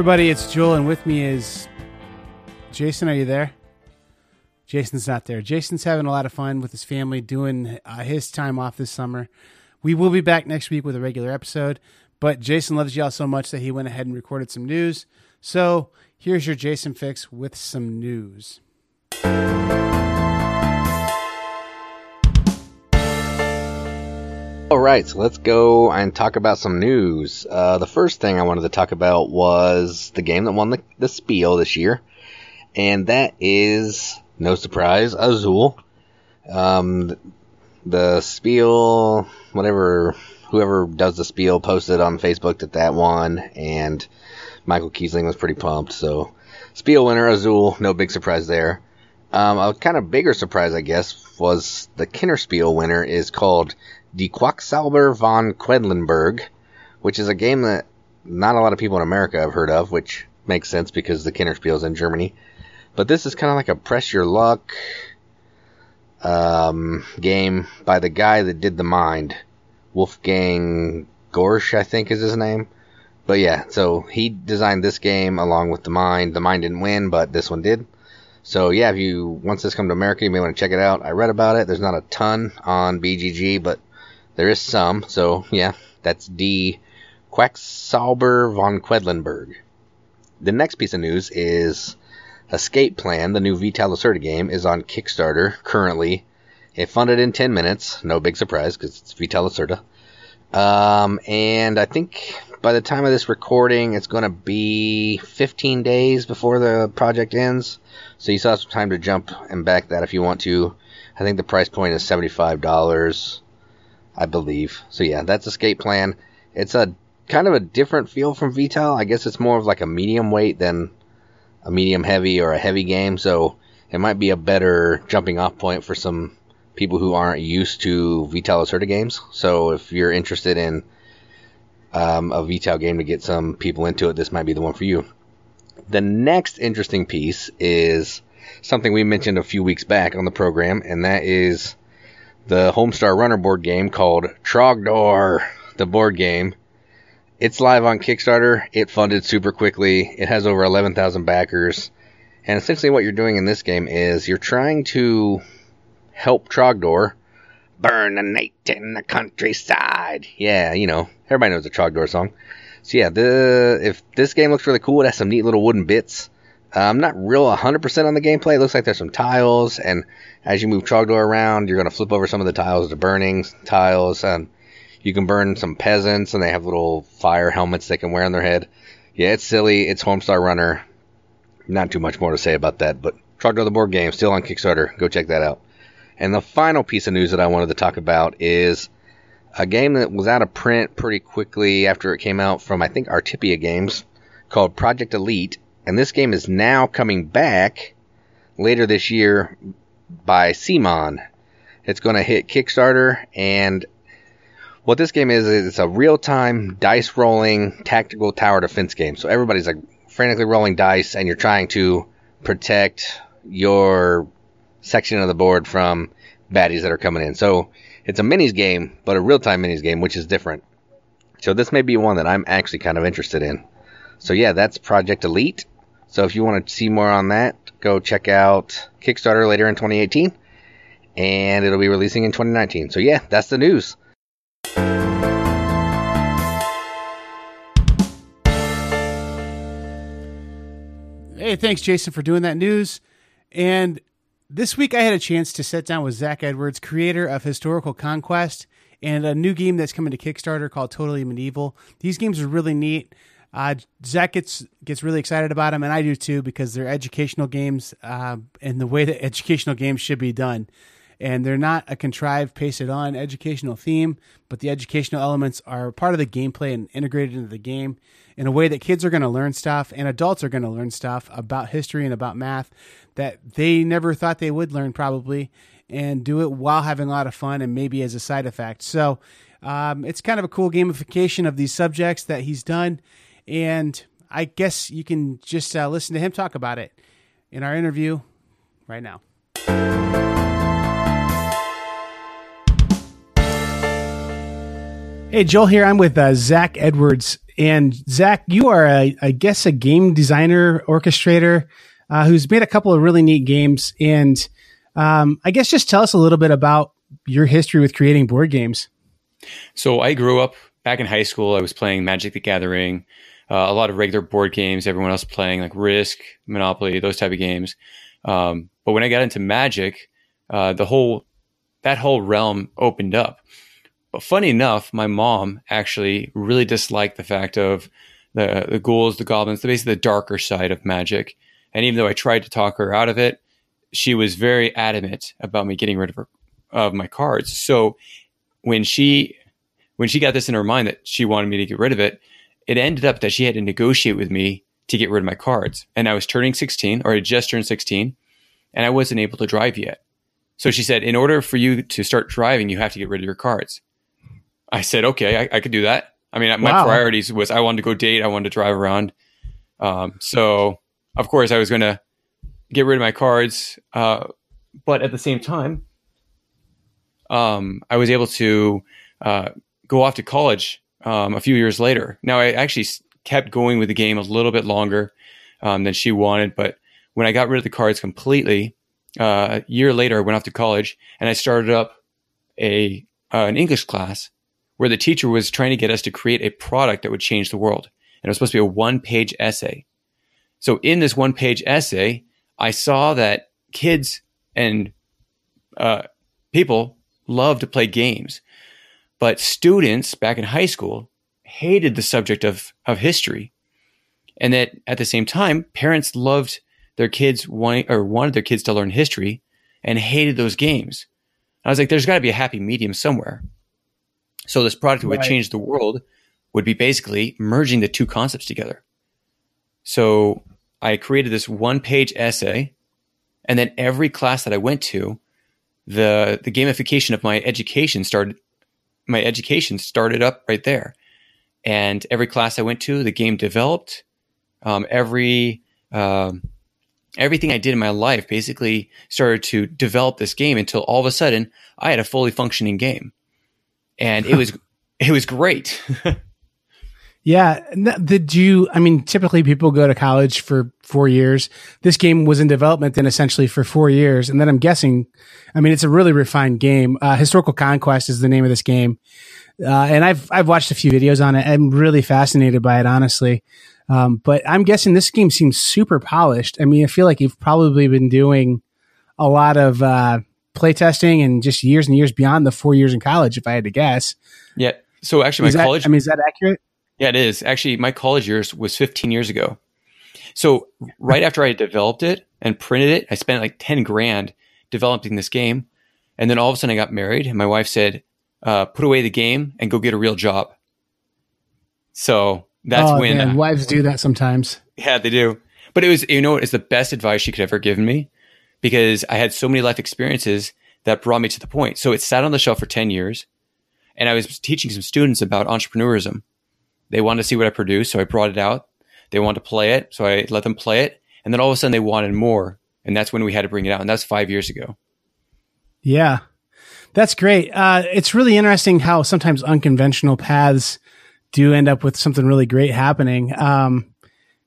Everybody, it's Joel, and with me is Jason. Are you there? Jason's not there. Jason's having a lot of fun with his family doing uh, his time off this summer. We will be back next week with a regular episode, but Jason loves y'all so much that he went ahead and recorded some news. So here's your Jason fix with some news. All right, so let's go and talk about some news. Uh, the first thing I wanted to talk about was the game that won the, the Spiel this year, and that is, no surprise, Azul. Um, the Spiel, whatever, whoever does the Spiel posted on Facebook that that won, and Michael Kiesling was pretty pumped. So, Spiel winner Azul, no big surprise there. Um, a kind of bigger surprise, I guess, was the Kinderspiel winner is called Die Quacksalber von Quedlinburg, which is a game that not a lot of people in America have heard of, which makes sense because the Kinderspiel is in Germany. But this is kind of like a press your luck um, game by the guy that did the Mind, Wolfgang Gorsch, I think is his name. But yeah, so he designed this game along with the Mind. The Mind didn't win, but this one did. So yeah, if you once this come to America, you may want to check it out. I read about it. There's not a ton on BGG, but there is some. So yeah, that's Die Quacksalber von Quedlinburg. The next piece of news is Escape Plan, the new Vital Lacerda game, is on Kickstarter currently. It funded in 10 minutes. No big surprise because it's Vital Lacerda. Um, and I think by the time of this recording, it's going to be 15 days before the project ends. So you still have some time to jump and back that if you want to. I think the price point is $75, I believe. So yeah, that's Escape Plan. It's a kind of a different feel from Vital. I guess it's more of like a medium weight than a medium heavy or a heavy game. So it might be a better jumping off point for some people who aren't used to Vital Lacerda games. So if you're interested in um, a Vital game to get some people into it, this might be the one for you. The next interesting piece is something we mentioned a few weeks back on the program, and that is the Homestar Runner board game called Trogdor, the board game. It's live on Kickstarter. It funded super quickly. It has over 11,000 backers. And essentially, what you're doing in this game is you're trying to help Trogdor burninate in the countryside. Yeah, you know, everybody knows the Trogdor song. So yeah, the if this game looks really cool, it has some neat little wooden bits. Uh, I'm not real 100% on the gameplay. It looks like there's some tiles, and as you move Trogdor around, you're going to flip over some of the tiles to burning tiles, and you can burn some peasants, and they have little fire helmets they can wear on their head. Yeah, it's silly. It's Homestar Runner. Not too much more to say about that, but Trogdor the board game still on Kickstarter. Go check that out. And the final piece of news that I wanted to talk about is a game that was out of print pretty quickly after it came out from I think Artipia Games called Project Elite, and this game is now coming back later this year by CMON. It's going to hit Kickstarter, and what this game is is it's a real-time dice rolling tactical tower defense game. So everybody's like frantically rolling dice, and you're trying to protect your section of the board from baddies that are coming in. So it's a minis game, but a real-time minis game, which is different. So this may be one that I'm actually kind of interested in. So yeah, that's Project Elite. So if you want to see more on that, go check out Kickstarter later in 2018, and it'll be releasing in 2019. So yeah, that's the news. Hey, thanks, Jason, for doing that news. And this week I had a chance to sit down with Zach Edwards, creator of Historical Conquest, and a new game that's coming to Kickstarter called Totally Medieval. These games are really neat. Uh, Zach gets gets really excited about them, and I do too because they're educational games uh, and the way that educational games should be done. And they're not a contrived, pasted on educational theme, but the educational elements are part of the gameplay and integrated into the game in a way that kids are going to learn stuff and adults are going to learn stuff about history and about math that they never thought they would learn, probably, and do it while having a lot of fun and maybe as a side effect. So um, it's kind of a cool gamification of these subjects that he's done and I guess you can just uh, listen to him talk about it in our interview right now. Hey, Joel here. I'm with uh, Zach Edwards, And Zach, you are, a, I guess, a game designer, orchestrator uh, who's made a couple of really neat games. And um, I guess just tell us a little bit about your history with creating board games. So I grew up back in high school. I was playing Magic the Gathering, uh, a lot of regular board games. Everyone else playing like Risk, Monopoly, those type of games. Um, but when I got into Magic, uh, the whole that whole realm opened up. But funny enough, my mom actually really disliked the fact of the the ghouls, the goblins, the basically the darker side of magic. And even though I tried to talk her out of it, she was very adamant about me getting rid of her of my cards. So when she when she got this in her mind that she wanted me to get rid of it, it ended up that she had to negotiate with me to get rid of my cards. And I was turning 16 or I just turned 16 and I wasn't able to drive yet. So she said, in order for you to start driving, you have to get rid of your cards. I said, okay, I, I could do that. I mean, my wow. priorities was I wanted to go date, I wanted to drive around. Um, so of course I was going to get rid of my cards. Uh, but at the same time, um, I was able to uh, go off to college um, a few years later. Now I actually kept going with the game a little bit longer um, than she wanted, but when I got rid of the cards completely, uh, a year later I went off to college and I started up a uh, an English class where the teacher was trying to get us to create a product that would change the world. And it was supposed to be a one page essay. So in this one page essay, I saw that kids and uh, people love to play games, but students back in high school hated the subject of, of history. And that at the same time, parents loved their kids or wanted their kids to learn history and hated those games. I was like, there's got to be a happy medium somewhere. So this product that would change the world would be basically merging the two concepts together. So I created this one page essay and then every class that I went to, the the gamification of my education started my education started up right there. And every class I went to, the game developed. Um, every um, everything I did in my life basically started to develop this game until all of a sudden I had a fully functioning game and it was it was great. yeah, did you? I mean, typically people go to college for four years. This game was in development then essentially for four years, and then I'm guessing. I mean, it's a really refined game. Uh, Historical Conquest is the name of this game, uh, and I've I've watched a few videos on it. I'm really fascinated by it, honestly. Um, but I'm guessing this game seems super polished. I mean, I feel like you've probably been doing a lot of uh, playtesting and just years and years beyond the four years in college, if I had to guess. Yeah. So actually, my is college. That, I mean, is that accurate? Yeah, it is. Actually, my college years was 15 years ago. So right after I developed it and printed it, I spent like 10 grand developing this game. And then all of a sudden I got married and my wife said, uh, put away the game and go get a real job. So that's oh, when man, uh, wives do that sometimes. Yeah, they do. But it was, you know, it's the best advice she could ever give me because I had so many life experiences that brought me to the point. So it sat on the shelf for 10 years and I was teaching some students about entrepreneurism. They wanted to see what I produced. So I brought it out. They wanted to play it. So I let them play it. And then all of a sudden they wanted more. And that's when we had to bring it out. And that's five years ago. Yeah. That's great. Uh, it's really interesting how sometimes unconventional paths do end up with something really great happening. Um,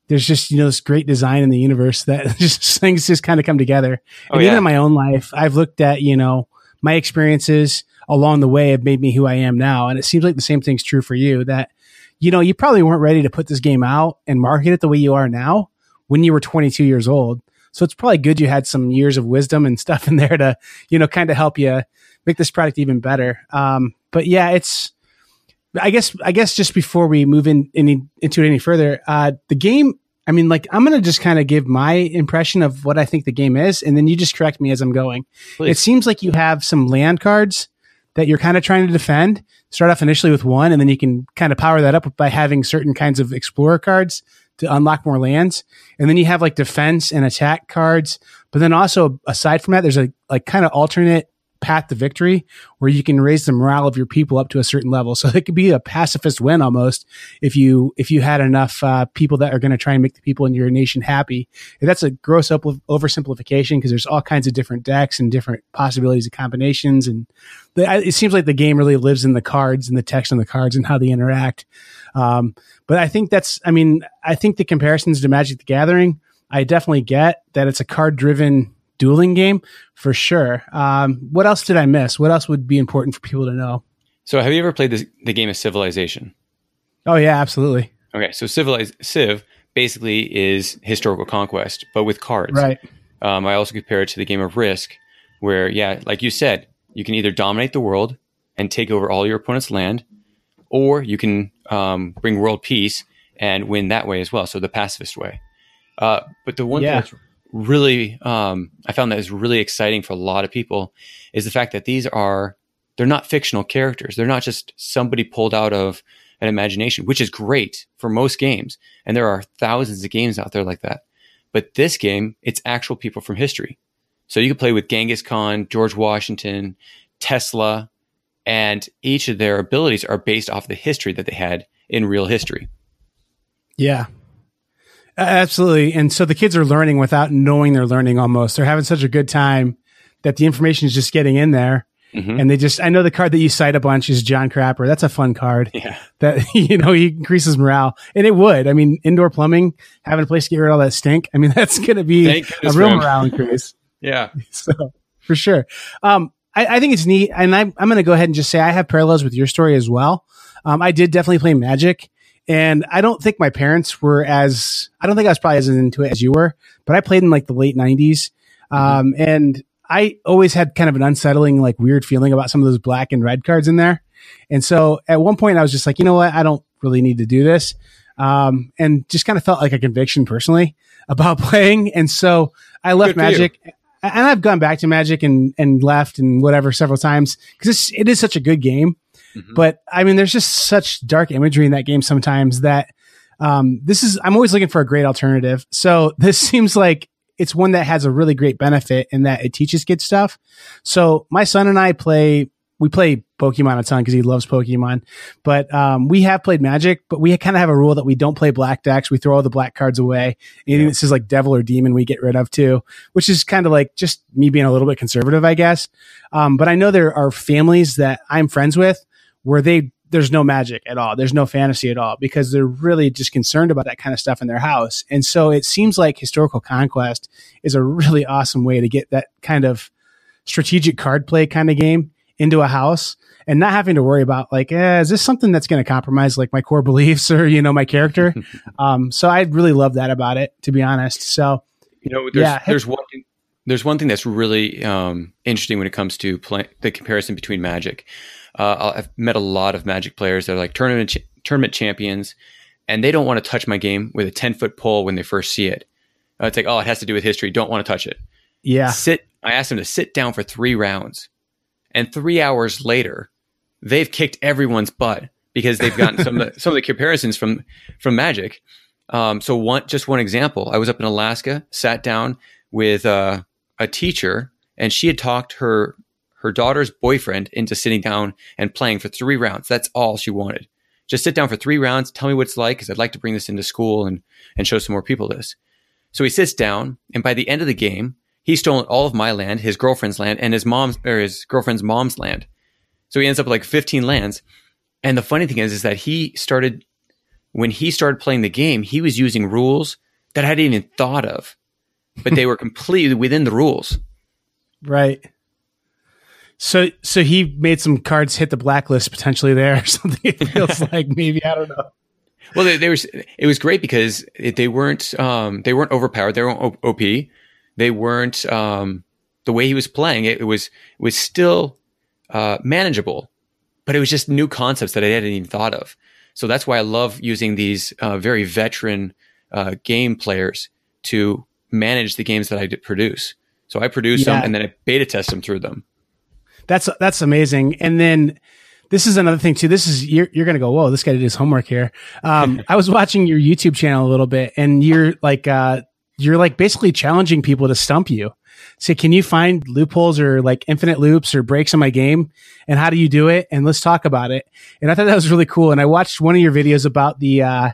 there's just you know this great design in the universe that just things just kind of come together. Oh, and yeah. even in my own life, I've looked at you know my experiences along the way have made me who I am now, and it seems like the same thing's true for you. That you know you probably weren't ready to put this game out and market it the way you are now when you were 22 years old. So it's probably good you had some years of wisdom and stuff in there to you know kind of help you make this product even better. Um, but yeah, it's I guess I guess just before we move in any, into it any further, uh, the game. I mean, like I'm gonna just kind of give my impression of what I think the game is, and then you just correct me as I'm going. Please. It seems like you have some land cards that you're kind of trying to defend. Start off initially with one, and then you can kind of power that up by having certain kinds of explorer cards to unlock more lands. And then you have like defense and attack cards. But then also aside from that, there's a like kind of alternate path to victory where you can raise the morale of your people up to a certain level. So it could be a pacifist win almost if you if you had enough uh, people that are going to try and make the people in your nation happy. And that's a gross up- oversimplification because there's all kinds of different decks and different possibilities of combinations, and the, it seems like the game really lives in the cards and the text on the cards and how they interact. Um, but I think that's, I mean, I think the comparisons to Magic the Gathering, I definitely get that it's a card driven dueling game for sure. Um, what else did I miss? What else would be important for people to know? So, have you ever played this, the game of Civilization? Oh yeah, absolutely. Okay, so Civilize Civ basically is historical conquest, but with cards. Right. Um, I also compare it to the game of Risk, where yeah, like you said, you can either dominate the world and take over all your opponent's land, or you can um, bring world peace and win that way as well. So the pacifist way. Uh, but the one Yeah. thing that's really um, I found that is really exciting for a lot of people is the fact that these are they're not fictional characters. They're not just somebody pulled out of an imagination, which is great for most games. And there are thousands of games out there like that. But this game, it's actual people from history. So you can play with Genghis Khan, George Washington, Tesla, and each of their abilities are based off the history that they had in real history. Yeah. Absolutely. And so the kids are learning without knowing they're learning almost. They're having such a good time that the information is just getting in there. Mhm. And they just, I know the card that you cite a bunch is John Crapper. That's a fun card Yeah. that, you know, he increases morale. And it would. I mean, indoor plumbing, having a place to get rid of all that stink. I mean, that's going to be a real morale increase. Yeah. so for sure. Um, I, I think it's neat, and I'm I'm going to go ahead and just say I have parallels with your story as well. Um, I did definitely play Magic, and I don't think my parents were as I don't think I was probably as into it as you were, but I played in like the late '90s, um, and I always had kind of an unsettling, like weird feeling about some of those black and red cards in there, and so at one point I was just like, you know what, I don't really need to do this, um, and just kind of felt like a conviction personally about playing, and so I left Good. Magic and I've gone back to Magic and and left and whatever several times because it is such a good game. Mhm. But I mean, there's just such dark imagery in that game sometimes that um, this is. I'm always looking for a great alternative. So this seems like it's one that has a really great benefit in that it teaches kids stuff. So my son and I play. We play Pokemon a ton because he loves Pokemon, but um, we have played Magic. But we kind of have a rule that we don't play black decks. We throw all the black cards away. Anything that says like Devil or Demon, we get rid of too which is kind of like just me being a little bit conservative, I guess. Um, but I know there are families that I'm friends with where they there's no magic at all, there's no fantasy at all because they're really just concerned about that kind of stuff in their house. And so it seems like historical conquest is a really awesome way to get that kind of strategic card play kind of game into a house and not having to worry about like, eh, is this something that's going to compromise like my core beliefs or you know my character? um, so I really love that about it, to be honest. So You know, there's, Yeah. there's one thing. There's one thing that's really um, interesting when it comes to play, the comparison between Magic. Uh, I've met a lot of Magic players that are like tournament ch- tournament champions, and they don't want to touch my game with a ten foot pole when they first see it. Uh, it's like, oh, it has to do with history. Don't want to touch it. yeah, Sit. I asked them to sit down for three rounds, and three hours later, they've kicked everyone's butt because they've gotten some of the, some of the comparisons from from Magic. Um, so one, just one example. I was up in Alaska, sat down with uh, a teacher, and she had talked her her daughter's boyfriend into sitting down and playing for three rounds. That's all she wanted. Just sit down for three rounds. Tell me what it's like, because I'd like to bring this into school and and show some more people this. So he sits down, and by the end of the game, he's stolen all of my land, his girlfriend's land, and his mom's or his girlfriend's mom's land. So he ends up with like 15 lands. And the funny thing is, is that he started when he started playing the game, he was using rules that I hadn't even thought of, but they were completely within the rules. Right. So so he made some cards hit the blacklist potentially there or something. It feels like maybe I don't know. Well, they, they was it was great because it, they weren't um, they weren't overpowered. They weren't OP. They weren't um, the way he was playing. It, it was it was still uh, manageable, but it was just new concepts that I hadn't even thought of. So that's why I love using these uh, very veteran uh, game players to manage the games that I produce. So I produce Yeah. them and then I beta test them through them. That's that's amazing. And then this is another thing too. This is you're you're gonna go, whoa, this guy did his homework here. Um, I was watching your YouTube channel a little bit, and you're like uh you're like basically challenging people to stump you. say, can you find loopholes or like infinite loops or breaks in my game? And how do you do it? And let's talk about it. And I thought that was really cool. And I watched one of your videos about the, uh,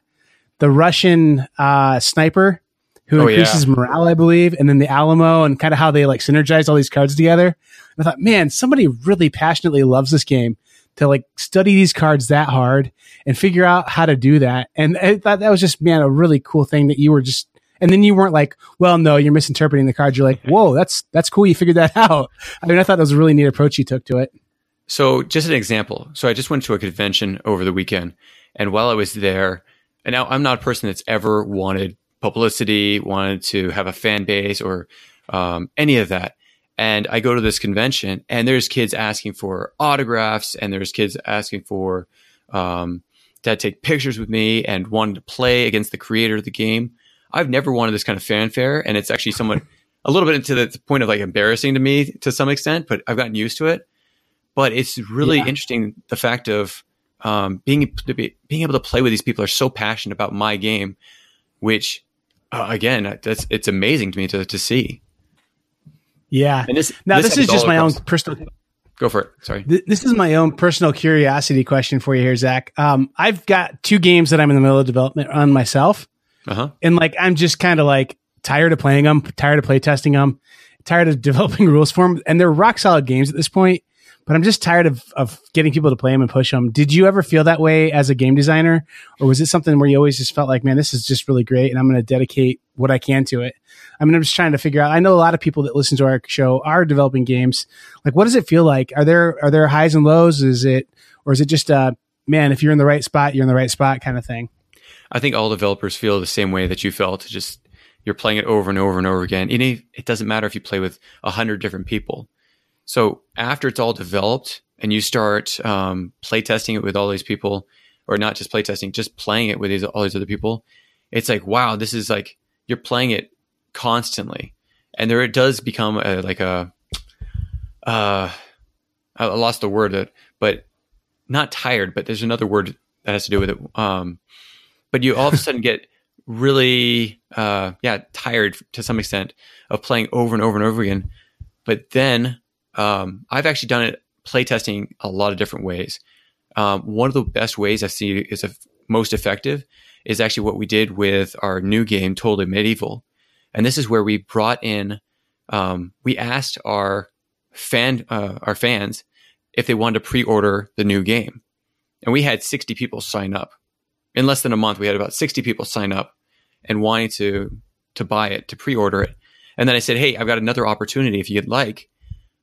the Russian, uh, sniper who Oh, increases yeah. morale, I believe, and then the Alamo and kind of how they like synergize all these cards together. And I thought, man, somebody really passionately loves this game to like study these cards that hard and figure out how to do that. And I thought that was just, man, a really cool thing that you were just, and then you weren't like, well, no, you're misinterpreting the cards. You're like, whoa, that's, that's cool. You figured that out. I mean, I thought that was a really neat approach you took to it. So, just an example. So, I just went to a convention over the weekend, and while I was there, and now I'm not a person that's ever wanted publicity, wanted to have a fan base, or um, any of that. And I go to this convention, and there's kids asking for autographs, and there's kids asking for um, to take pictures with me, and wanted to play against the creator of the game. I've never wanted this kind of fanfare, and it's actually somewhat a little bit to the point of like embarrassing to me to some extent, but I've gotten used to it but it's really Yeah. interesting the fact of um, being to be, being able to play with these people are so passionate about my game, which uh, again that's it's amazing to me to to see. Yeah. And this Now, this, is just my own personal Go for it. Sorry. Th- This is my own personal curiosity question for you here, Zach. Um, I've got two games that I'm in the middle of development on myself. Uh huh. and like I'm just kind of like tired of playing them, tired of play testing them, tired of developing rules for them, and they're rock solid games at this point. But I'm just tired of of getting people to play them and push them. Did you ever feel that way as a game designer, or was it something where you always just felt like, man, this is just really great, and I'm going to dedicate what I can to it? I mean, I'm just trying to figure out. I know a lot of people that listen to our show are developing games. Like, what does it feel like? Are there are there highs and lows? Is it or is it just uh man, if you're in the right spot, you're in the right spot kind of thing? I think all developers feel the same way that you felt. Just you're playing it over and over and over again. It it doesn't matter if you play with a hundred different people. So after it's all developed and you start um, play testing it with all these people, or not just play testing, just playing it with these, all these other people, it's like wow, this is like you're playing it constantly, and there it does become a, like a uh, I lost the word, but not tired, but there's another word that has to do with it. Um, but you all of a sudden get really, uh, yeah, tired to some extent of playing over and over and over again. But then um, I've actually done it playtesting a lot of different ways. Um, one of the best ways I see is a, most effective is actually what we did with our new game, Totally Medieval. And this is where we brought in, um, we asked our fan, uh, our fans if they wanted to pre-order the new game. And we had 60 people sign up. In less than a month, we had about 60 people sign up and wanting to to buy it, to pre-order it. And then I said, "Hey, I've got another opportunity if you'd like.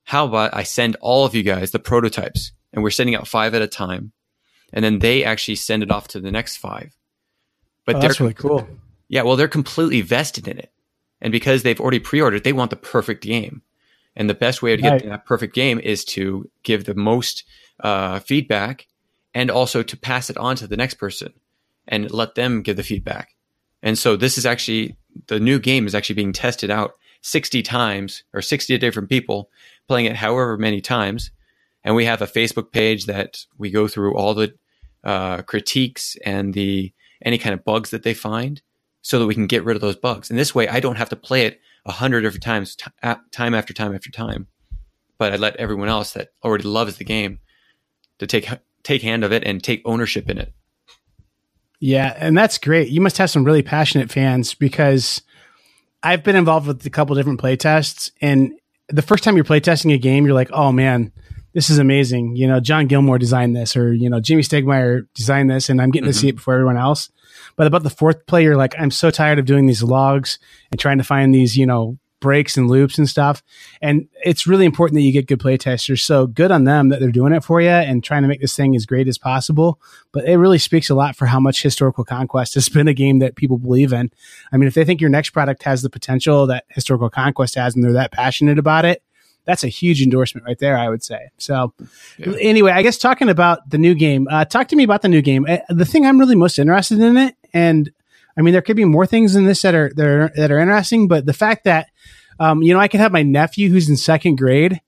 How about I send all of you guys the prototypes and we're sending out 5 at a time and then they actually send it off to the next 5." But Oh, that's really cool. yeah, well, they're completely vested in it. And because they've already pre ordered, they want the perfect game. And the best way to get Right. that perfect game is to give the most uh, feedback and also to pass it on to the next person and let them give the feedback. And so this is actually the new game is actually being tested out 60 times or 60 different people playing it however many times. And we have a Facebook page that we go through all the uh, critiques and the any kind of bugs that they find so that we can get rid of those bugs. And this way, I don't have to play it a hundred different times, t- time after time after time. But I let everyone else that already loves the game to take take hand of it and take ownership in it. Yeah, and that's great. You must have some really passionate fans because I've been involved with a couple different play tests, and the first time you're playtesting a game, you're like, "Oh man, this is amazing!" You know, John Gilmore designed this, or you know, Jamey Stegmaier designed this, and I'm getting to mm-hmm. see it before everyone else. But about the fourth play, you're like, "I'm so tired of doing these logs and trying to find these, you know, breaks and loops and stuff." And it's really important that you get good play testers. So good on them that they're doing it for you and trying to make this thing as great as possible but it really speaks a lot for how much historical conquest has been a game that people believe in. I mean, if they think your next product has the potential that historical conquest has and they're that passionate about it, that's a huge endorsement right there, I would say. So, Yeah. anyway, I guess talking about the new game, uh, talk to me about the new game. Uh, the thing I'm really most interested in it, and I mean, there could be more things in this that are that are, that are interesting, but the fact that um, you know, I could have my nephew who's in second grade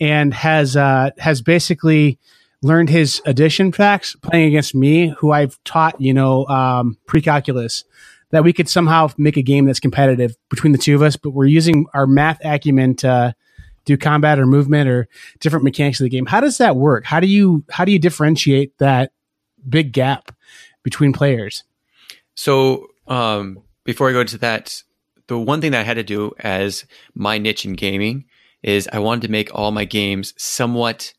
and has uh, has basically learned his addition facts playing against me, who I've taught, you know, um, pre-calculus. that we could somehow make a game that's competitive between the two of us, but we're using our math acumen to do combat or movement or different mechanics of the game. How does that work? How do you how do you differentiate that big gap between players? So um, before I go into that, the one thing that I had to do as my niche in gaming is I wanted to make all my games somewhat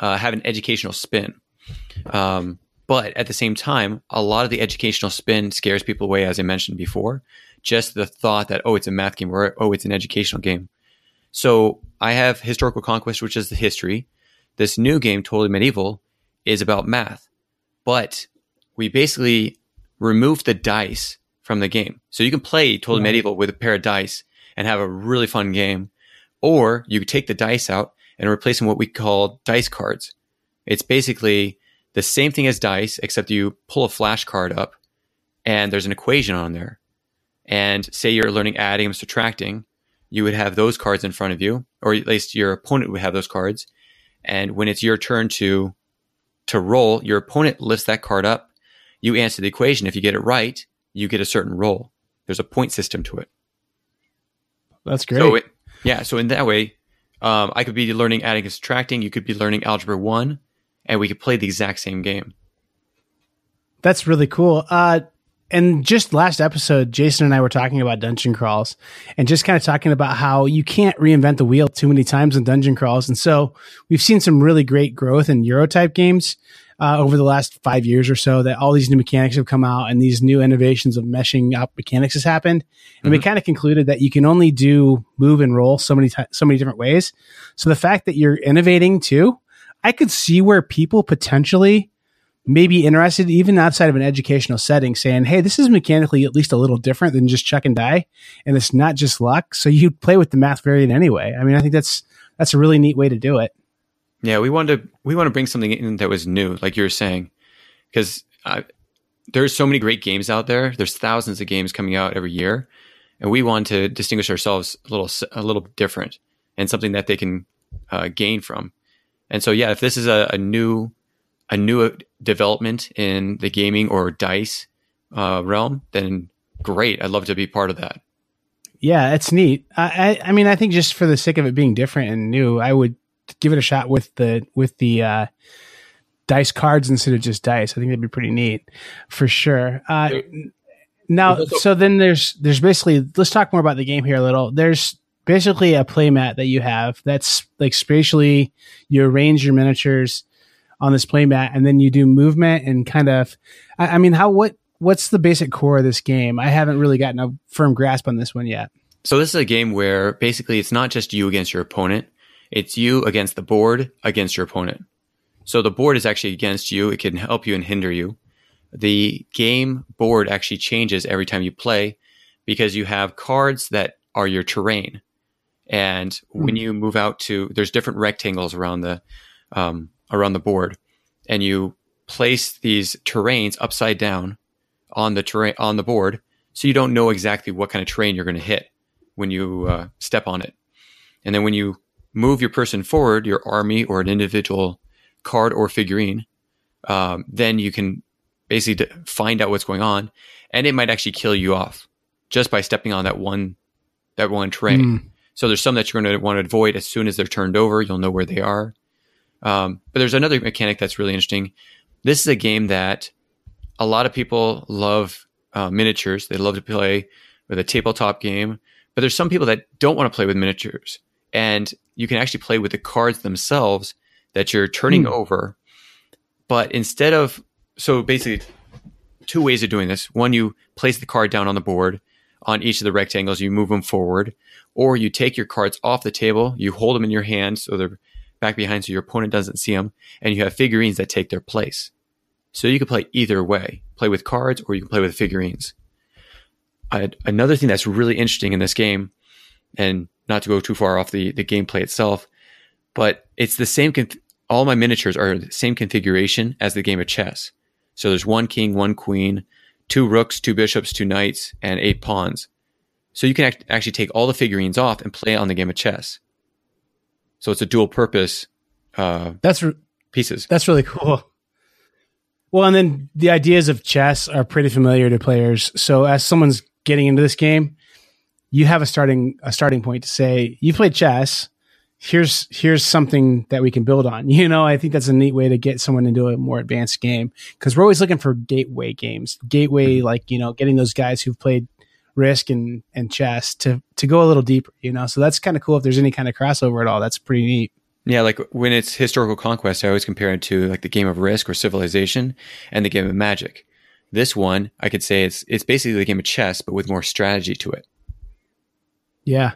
uh, have an educational spin. Um, but at the same time, a lot of the educational spin scares people away, as I mentioned before. Just the thought that, oh, it's a math game or, oh, it's an educational game. So I have Historical Conquest, which is the history. This new game, Totally Medieval, is about math. But we basically remove the dice from the game. So you can play Totally Medieval with a pair of dice and have a really fun game. Or you could take the dice out and replace them with what we call dice cards. It's basically the same thing as dice, except you pull a flashcard up and there's an equation on there. And say you're learning adding and subtracting, you would have those cards in front of you, or at least your opponent would have those cards. And when it's your turn to to roll, your opponent lifts that card up. You answer the equation. If you get it right, you get a certain role. There's a point system to it. That's great. So it, yeah, so in that way, um, I could be learning adding and subtracting. You could be learning algebra one, and we could play the exact same game. That's really cool. Uh, and just last episode, Jason and I were talking about dungeon crawls and just kind of talking about how you can't reinvent the wheel too many times in dungeon crawls. And so we've seen some really great growth in Euro type games uh, over the last five years or so that all these new mechanics have come out and these new innovations of meshing up mechanics has happened. And mm-hmm. we kind of concluded that you can only do move and roll so many, t- so many different ways. So the fact that you're innovating too, I could see where people potentially may be interested, even outside of an educational setting, saying, Hey, this is mechanically at least a little different than just chuck and die. And it's not just luck. So you play with the math variant anyway. I mean, I think that's, that's a really neat way to do it. Yeah, we wanted to we want to bring something in that was new, like you were saying, because there's so many great games out there. There's thousands of games coming out every year, and we want to distinguish ourselves a little a little different and something that they can uh, gain from. And so, yeah, if this is a, a new a new development in the gaming or dice uh, realm, then great. I'd love to be part of that. Yeah, it's neat. I, I mean, I think just for the sake of it being different and new, I would give it a shot with the with the uh, dice cards instead of just dice. I think that'd be pretty neat for sure. Uh, now, so then there's there's basically let's talk more about the game here a little. There's basically a playmat that you have that's like spatially you arrange your miniatures on this playmat and then you do movement and kind of I, I mean how what what's the basic core of this game? I haven't really gotten a firm grasp on this one yet. So this is a game where basically it's not just you against your opponent. It's you against the board against your opponent. So the board is actually against you. It can help you and hinder you. The game board actually changes every time you play because you have cards that are your terrain. And mm. when you move out to, there's different rectangles around the, um, around the board and you place these terrains upside down on the terrain, on the board. So you don't know exactly what kind of terrain you're going to hit when you uh, step on it. And then when you move your person forward, your army or an individual card or figurine, um, then you can basically find out what's going on, and it might actually kill you off just by stepping on that one that one terrain. Mm. So there's some that you're going to want to avoid as soon as they're turned over. You'll know where they are. Um, but there's another mechanic that's really interesting. This is a game that a lot of people love uh, miniatures. They love to play with a tabletop game, but there's some people that don't want to play with miniatures and you can actually play with the cards themselves that you're turning mm. over. But instead of so basically two ways of doing this. One, you place the card down on the board on each of the rectangles, you move them forward, or you take your cards off the table, you hold them in your hand so they're back behind so your opponent doesn't see them, and you have figurines that take their place. So you can play either way, play with cards or you can play with figurines. another thing that's really interesting in this game, and not to go too far off the, the gameplay itself, but it's the same. Conf- all my miniatures are the same configuration as the game of chess. So there's one king, one queen, two rooks, two bishops, two knights, and eight pawns. So you can act- actually take all the figurines off and play on the game of chess. So it's a dual purpose. Uh, that's re- pieces. That's really cool. Well, and then the ideas of chess are pretty familiar to players. So as someone's getting into this game, you have a starting a starting point to say you played chess. Here's here's something that we can build on. You know, I think that's a neat way to get someone into a more advanced game because we're always looking for gateway games, gateway mm-hmm. like you know getting those guys who've played Risk and and chess to to go a little deeper. You know, so that's kind of cool if there's any kind of crossover at all. That's pretty neat. Yeah, like when it's historical conquest, I always compare it to like the game of Risk or Civilization and the game of Magic. This one, I could say it's it's basically the game of chess, but with more strategy to it. Yeah.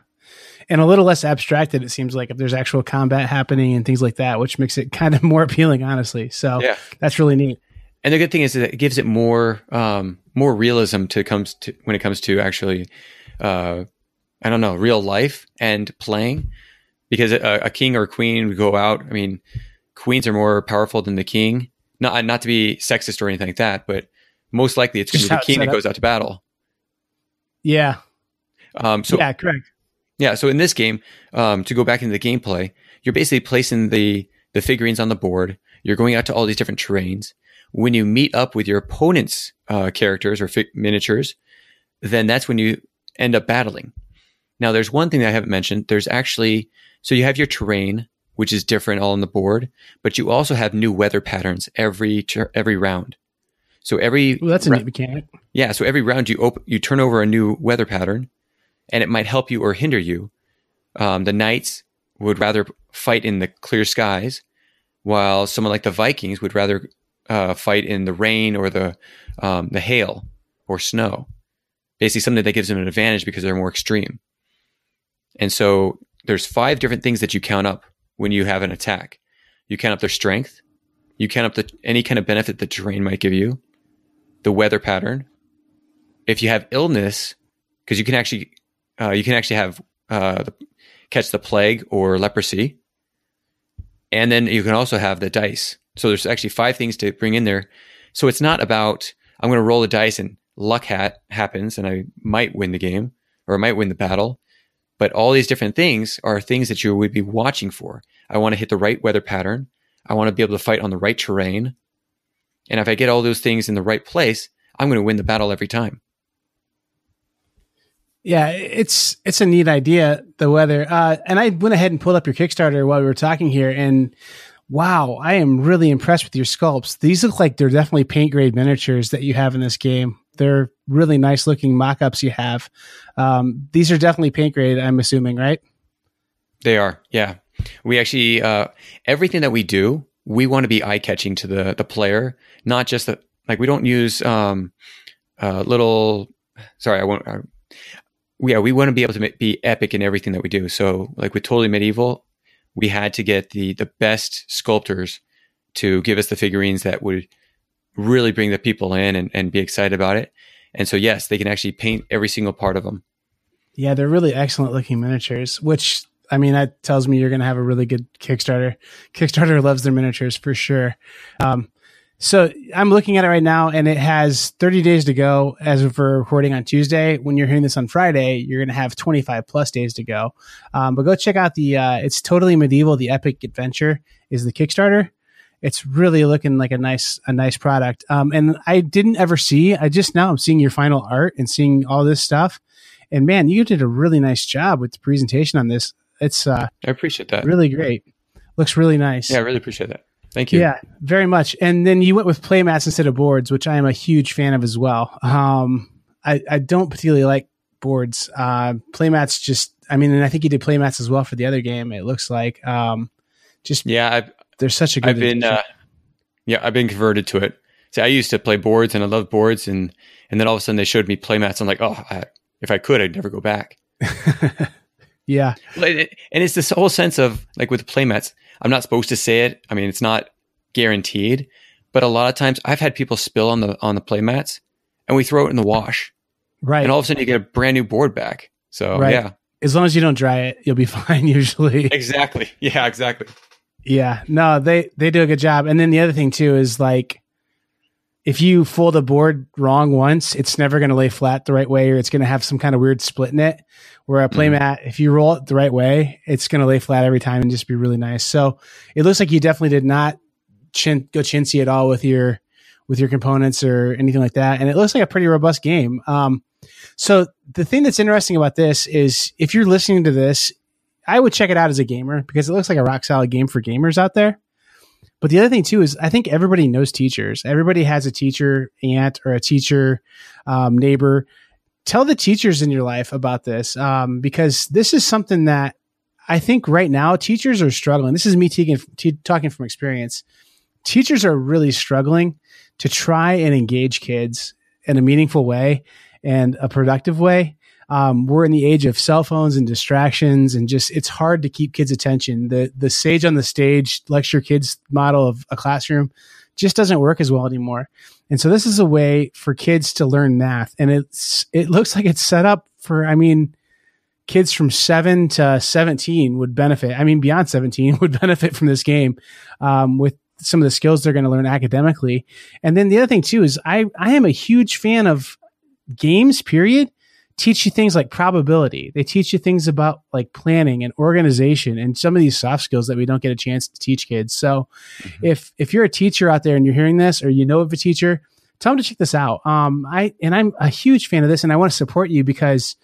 And a little less abstracted, it seems like, if there's actual combat happening and things like that, which makes it kind of more appealing, honestly. So yeah. that's really neat. And the good thing is that it gives it more um, more realism to comes to when it comes to actually, uh, I don't know, real life and playing, because a, a king or a queen would go out. I mean, queens are more powerful than the king. Not not to be sexist or anything like that, but most likely it's going to be the king that goes out to battle. Yeah, um, so yeah, correct. Yeah. So in this game, um, to go back into the gameplay, you're basically placing the the figurines on the board. You're going out to all these different terrains. When you meet up with your opponent's uh, characters or fi- miniatures, then that's when you end up battling. Now, there's one thing that I haven't mentioned. There's actually so you have your terrain, which is different all on the board, but you also have new weather patterns every ter- every round. So every well, that's a ra- neat mechanic. Yeah. So every round you open, you turn over a new weather pattern, and it might help you or hinder you. Um, the knights would rather fight in the clear skies, while someone like the Vikings would rather uh, fight in the rain or the um, the hail or snow. Basically, something that gives them an advantage because they're more extreme. And so, there's five different things that you count up when you have an attack. You count up their strength. You count up the, any kind of benefit the terrain might give you, the weather pattern. If you have illness, because you can actually uh, you can actually have uh, catch the plague or leprosy, and then you can also have the dice. So there's actually five things to bring in there. So it's not about I'm going to roll the dice and luck hat happens and I might win the game or I might win the battle. But all these different things are things that you would be watching for. I want to hit the right weather pattern. I want to be able to fight on the right terrain. And if I get all those things in the right place, I'm going to win the battle every time. Yeah, it's it's a neat idea. The weather, uh, and I went ahead and pulled up your Kickstarter while we were talking here, and wow, I am really impressed with your sculpts. These look like they're definitely paint grade miniatures that you have in this game. They're really nice looking mock ups you have. Um, these are definitely paint grade. I'm assuming, right? They are. Yeah, we actually uh, everything that we do, we want to be eye catching to the the player, not just the like we don't use um, uh, little. Sorry, I won't. Uh, yeah, we want to be able to be epic in everything that we do. So, like with Totally Medieval, we had to get the the best sculptors to give us the figurines that would really bring the people in and, and be excited about it. And so, yes, they can actually paint every single part of them. Yeah, they're really excellent looking miniatures, which I mean, that tells me you're going to have a really good Kickstarter. Kickstarter loves their miniatures for sure. Um, so I'm looking at it right now, and it has 30 days to go as of we're recording on Tuesday. When you're hearing this on Friday, you're going to have 25 plus days to go. Um, but go check out the. Uh, it's totally medieval. The epic adventure is the Kickstarter. It's really looking like a nice a nice product. Um, and I didn't ever see. I just now I'm seeing your final art and seeing all this stuff. And man, you did a really nice job with the presentation on this. It's uh, I appreciate that. Really great. Looks really nice. Yeah, I really appreciate that. Thank you. Yeah, very much. And then you went with playmats instead of boards, which I am a huge fan of as well. Um, I, I don't particularly like boards. Uh, playmats just, I mean, and I think you did playmats as well for the other game. It looks like, um, just yeah, I've, there's such a good. I've been, uh, yeah, I've been converted to it. See, I used to play boards and I love boards, and and then all of a sudden they showed me playmats. I'm like, oh, I, if I could, I'd never go back. yeah, and it's this whole sense of like with playmats. I'm not supposed to say it. I mean, it's not guaranteed, but a lot of times I've had people spill on the on the play mats, and we throw it in the wash, right? And all of a sudden you get a brand new board back. So right. yeah, as long as you don't dry it, you'll be fine usually. Exactly. Yeah. Exactly. Yeah. No, they they do a good job. And then the other thing too is like if you fold a board wrong once, it's never going to lay flat the right way, or it's going to have some kind of weird split in it. Where a playmat, mm-hmm. if you roll it the right way, it's going to lay flat every time and just be really nice. So it looks like you definitely did not chin, go chintzy at all with your with your components or anything like that. And it looks like a pretty robust game. Um, so the thing that's interesting about this is if you're listening to this, I would check it out as a gamer because it looks like a rock solid game for gamers out there. But the other thing too is I think everybody knows teachers. Everybody has a teacher aunt or a teacher um, neighbor. Tell the teachers in your life about this um, because this is something that I think right now teachers are struggling. This is me talking from experience. Teachers are really struggling to try and engage kids in a meaningful way and a productive way um, we're in the age of cell phones and distractions and just it's hard to keep kids attention. The the sage on the stage lecture kids model of a classroom just doesn't work as well anymore. And so this is a way for kids to learn math and it's it looks like it's set up for i mean kids from 7 to 17 would benefit i mean beyond 17 would benefit from this game um, with some of the skills they're going to learn academically. And then the other thing too is i i am a huge fan of games period teach you things like probability. They teach you things about like planning and organization and some of these soft skills that we don't get a chance to teach kids. So mm-hmm. if if you're a teacher out there and you're hearing this or you know of a teacher, tell them to check this out. Um I and I'm a huge fan of this and I want to support you because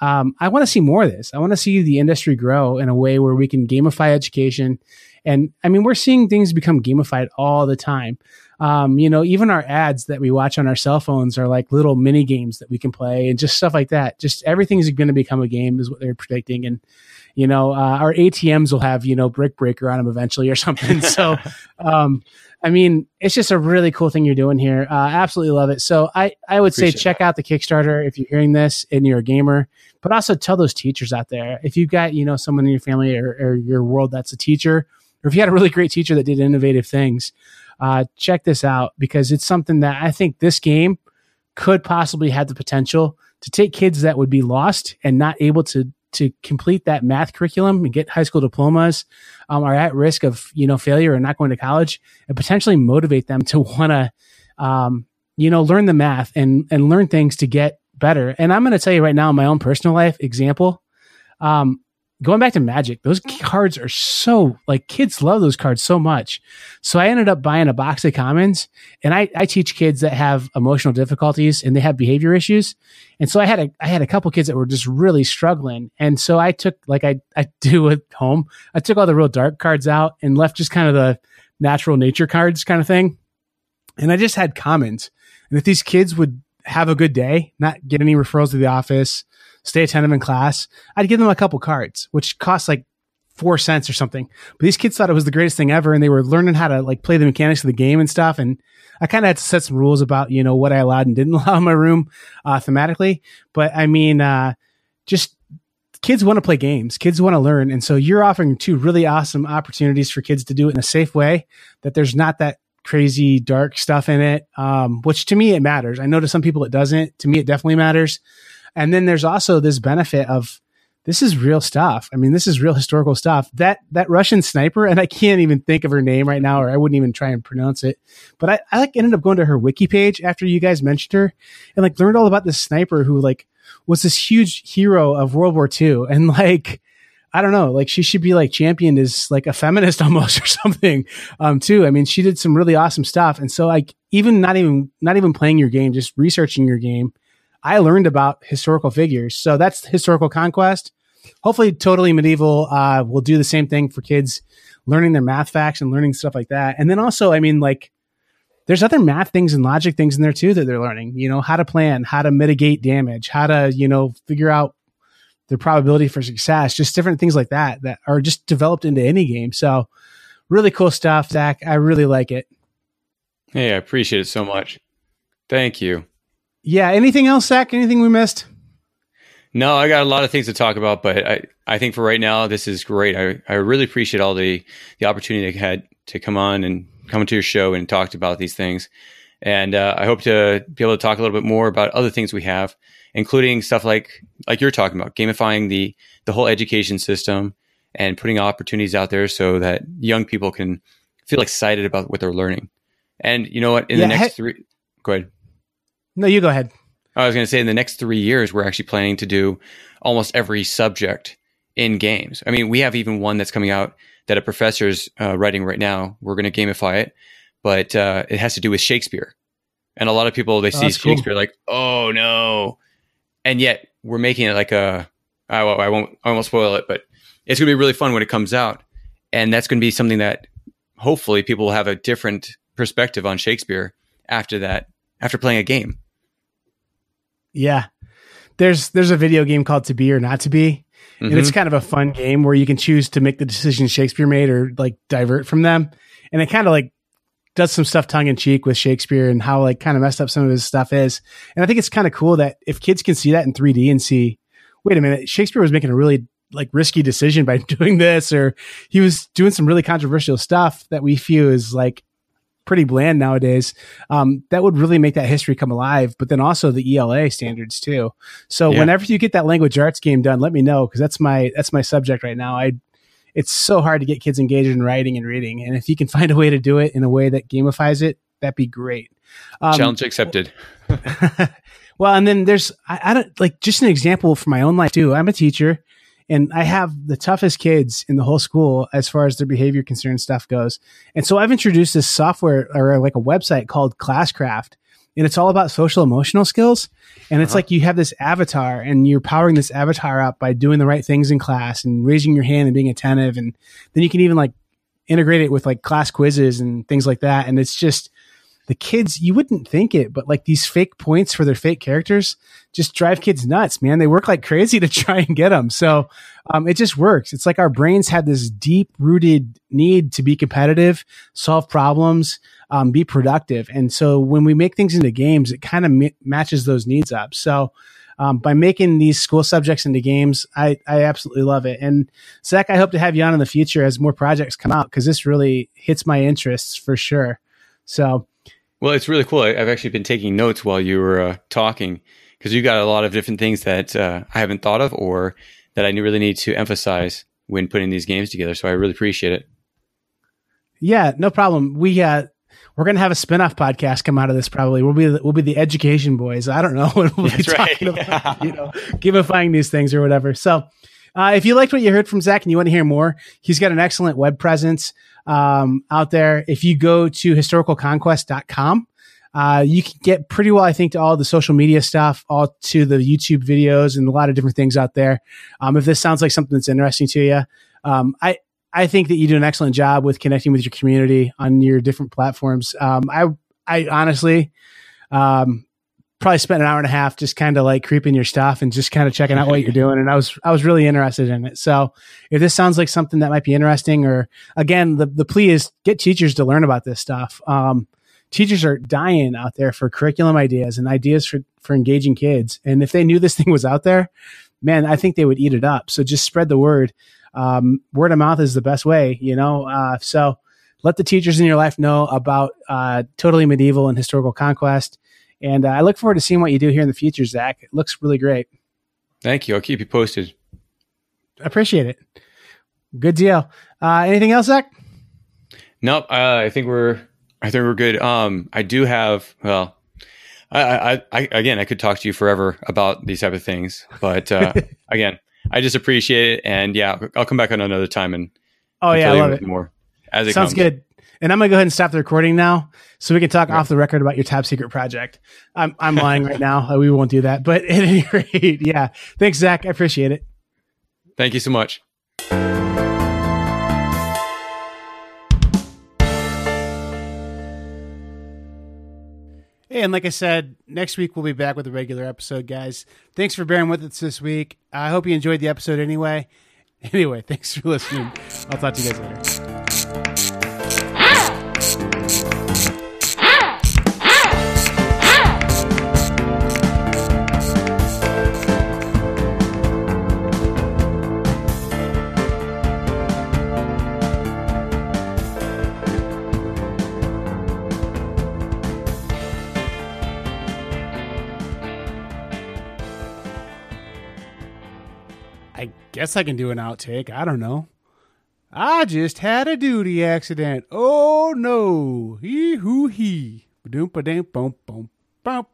um, I want to see more of this. I want to see the industry grow in a way where we can gamify education. And I mean, we're seeing things become gamified all the time. Um, you know, even our ads that we watch on our cell phones are like little mini games that we can play and just stuff like that. Just everything is going to become a game, is what they're predicting. And you know, uh, our ATMs will have you know brick breaker on them eventually or something. so, um, I mean, it's just a really cool thing you're doing here. Uh, absolutely love it. So I, I would Appreciate say check that. out the Kickstarter if you're hearing this and you're a gamer, but also tell those teachers out there if you've got you know someone in your family or, or your world that's a teacher, or if you had a really great teacher that did innovative things uh, check this out because it's something that I think this game could possibly have the potential to take kids that would be lost and not able to to complete that math curriculum and get high school diplomas um, are at risk of you know failure and not going to college and potentially motivate them to want to um, you know learn the math and and learn things to get better. And i'm going to tell you right now in my own personal life example um, going back to Magic, those mm. cards are so like kids love those cards so much. So I ended up buying a box of commons, and I, I teach kids that have emotional difficulties and they have behavior issues. And so I had a I had a couple kids that were just really struggling, and so I took like I I do at home. I took all the real dark cards out and left just kind of the natural nature cards kind of thing, and I just had commons. And if these kids would have a good day, not get any referrals to the office stay attentive in class, I'd give them a couple cards, which cost like four cents or something. But these kids thought it was the greatest thing ever, and they were learning how to like play the mechanics of the game and stuff. And I kind of had to set some rules about you know what I allowed and didn't allow in my room uh, thematically. But I mean, uh, just kids want to play games. Kids want to learn, and so you're offering two really awesome opportunities for kids to do it in a safe way. That there's not that crazy dark stuff in it, um, which to me it matters. I know to some people it doesn't. To me, it definitely matters. And then there's also this benefit of this is real stuff. I mean, this is real historical stuff. That that Russian sniper, and I can't even think of her name right now, or I wouldn't even try and pronounce it. But I, I like ended up going to her wiki page after you guys mentioned her, and like learned all about this sniper who like was this huge hero of World War II, and like I don't know, like she should be like championed as like a feminist almost or something, um, too. I mean, she did some really awesome stuff, and so like even not even not even playing your game, just researching your game I learned about historical figures. So that's historical conquest. Hopefully, totally medieval uh, will do the same thing for kids learning their math facts and learning stuff like that. And then also, I mean, like, there's other math things and logic things in there too that they're learning. You know, how to plan, how to mitigate damage, how to you know figure out the probability for success, just different things like that that are just developed into any game. So, really cool stuff, Zach. I really like it. Hey, I appreciate it so much. Thank you. Yeah. Anything else, Zach? Anything we missed? No, I got a lot of things to talk about, but I, I think for right now, this is great. I, I really appreciate all the, the opportunity I had to come on and come to your show and talk about these things. And uh, I hope to be able to talk a little bit more about other things we have, including stuff like like you're talking about, gamifying the the whole education system and putting opportunities out there so that young people can feel excited about what they're learning. And you know what? In yeah, the next three, go ahead. No, you go ahead. I was going to say in the next three years, we're actually planning to do almost every subject in games. I mean, we have even one that's coming out that a professor's uh, writing right now. We're going to gamify it, but uh, it has to do with Shakespeare. And a lot of people they see that's cool. Shakespeare like, oh no, and yet we're making it like a. I, won't- I won't. I won't spoil it, but it's going to be really fun when it comes out, and that's going to be something that hopefully people will have a different perspective on Shakespeare after that, after playing a game. Yeah. There's there's a video game called To Be or Not to Be. And it's mm-hmm. kind of a fun game where you can choose to make the decisions Shakespeare made or like divert from them. And it kind of like does some stuff tongue in cheek with Shakespeare and how like kind of messed up some of his stuff is. And I think it's kind of cool that if kids can see that in 3D and see, wait a minute, Shakespeare was making a really like risky decision by doing this, or he was doing some really controversial stuff that we feel is like pretty bland nowadays. Um, that would really make that history come alive. But then also the ELA standards too. So Yeah. whenever you get that language arts game done, let me know because that's my that's my subject right now. I it's so hard to get kids engaged in writing and reading, and if you can find a way to do it in a way that gamifies it, that'd be great. Um, Challenge accepted. well, and then there's I, I don't like just an example from my own life too. I'm a teacher, and I have the toughest kids in the whole school as far as their behavior concern stuff goes. And so I've introduced this software or like a website called Classcraft, and it's all about social emotional skills. And it's Uh-huh. like you have this avatar, and you're powering this avatar up by doing the right things in class and raising your hand and being attentive, and then you can even like integrate it with like class quizzes and things like that. And it's just the kids, you wouldn't think it, but like these fake points for their fake characters just drive kids nuts, man. They work like crazy to try and get them. So um, it just works. It's like our brains have this deep rooted need to be competitive, solve problems, um, be productive. And so when we make things into games, it kind of ma- matches those needs up. So um, by making these school subjects into games, I, I absolutely love it. And Zach, I hope to have you on in the future as more projects come out because this really hits my interests for sure. So Well, it's really cool. I've actually been taking notes while you were uh, talking because you got a lot of different things that uh, I haven't thought of or that I really need to emphasize when putting these games together. So I really appreciate it. Yeah, no problem. We uh we're gonna have a spin-off podcast come out of this probably. We'll be the, we'll be the education boys. I don't know what we'll be That's right. talking about, you know, gamifying these things or whatever. So uh, if you liked what you heard from Zach and you want to hear more, he's got an excellent web presence um, out there. If you go to historicalconquest.com, uh, you can get pretty well, I think, to all the social media stuff, all to the YouTube videos and a lot of different things out there. Um, if this sounds like something that's interesting to you, um, I, I think that you do an excellent job with connecting with your community on your different platforms. Um, I, I honestly, um, probably spent an hour and a half just kind of like creeping your stuff and just kind of checking out what you're doing. And I was, I was really interested in it. So if this sounds like something that might be interesting, or again, the, the plea is get teachers to learn about this stuff. Um, teachers are dying out there for curriculum ideas and ideas for, for engaging kids. And if they knew this thing was out there, man, I think they would eat it up. So just spread the word. Um, word of mouth is the best way, you know? Uh, so let the teachers in your life know about, uh, totally medieval and historical conquest. And uh, I look forward to seeing what you do here in the future, Zach. It looks really great. Thank you. I'll keep you posted. I appreciate it. Good deal. Uh, anything else, Zach? Nope. Uh, I think we're. I think we're good. Um, I do have. Well, I, I, I, again, I could talk to you forever about these type of things, but uh, again, I just appreciate it, and yeah, I'll come back on another time and Oh yeah, I you love it. more as it Sounds comes. good. And I'm gonna go ahead and stop the recording now, so we can talk Yeah. off the record about your top secret project. I'm I'm lying right now. Uh, We won't do that. But at any rate, yeah. Thanks, Zach. I appreciate it. Thank you so much. Hey, and like I said, next week we'll be back with a regular episode, guys. Thanks for bearing with us this week. I hope you enjoyed the episode anyway. Anyway, thanks for listening. I'll talk to you guys later. Guess I can do an outtake. I don't know. I just had a duty accident. Oh no. Hee hoo hee. Ba-doom ba-dam, bum bum bum.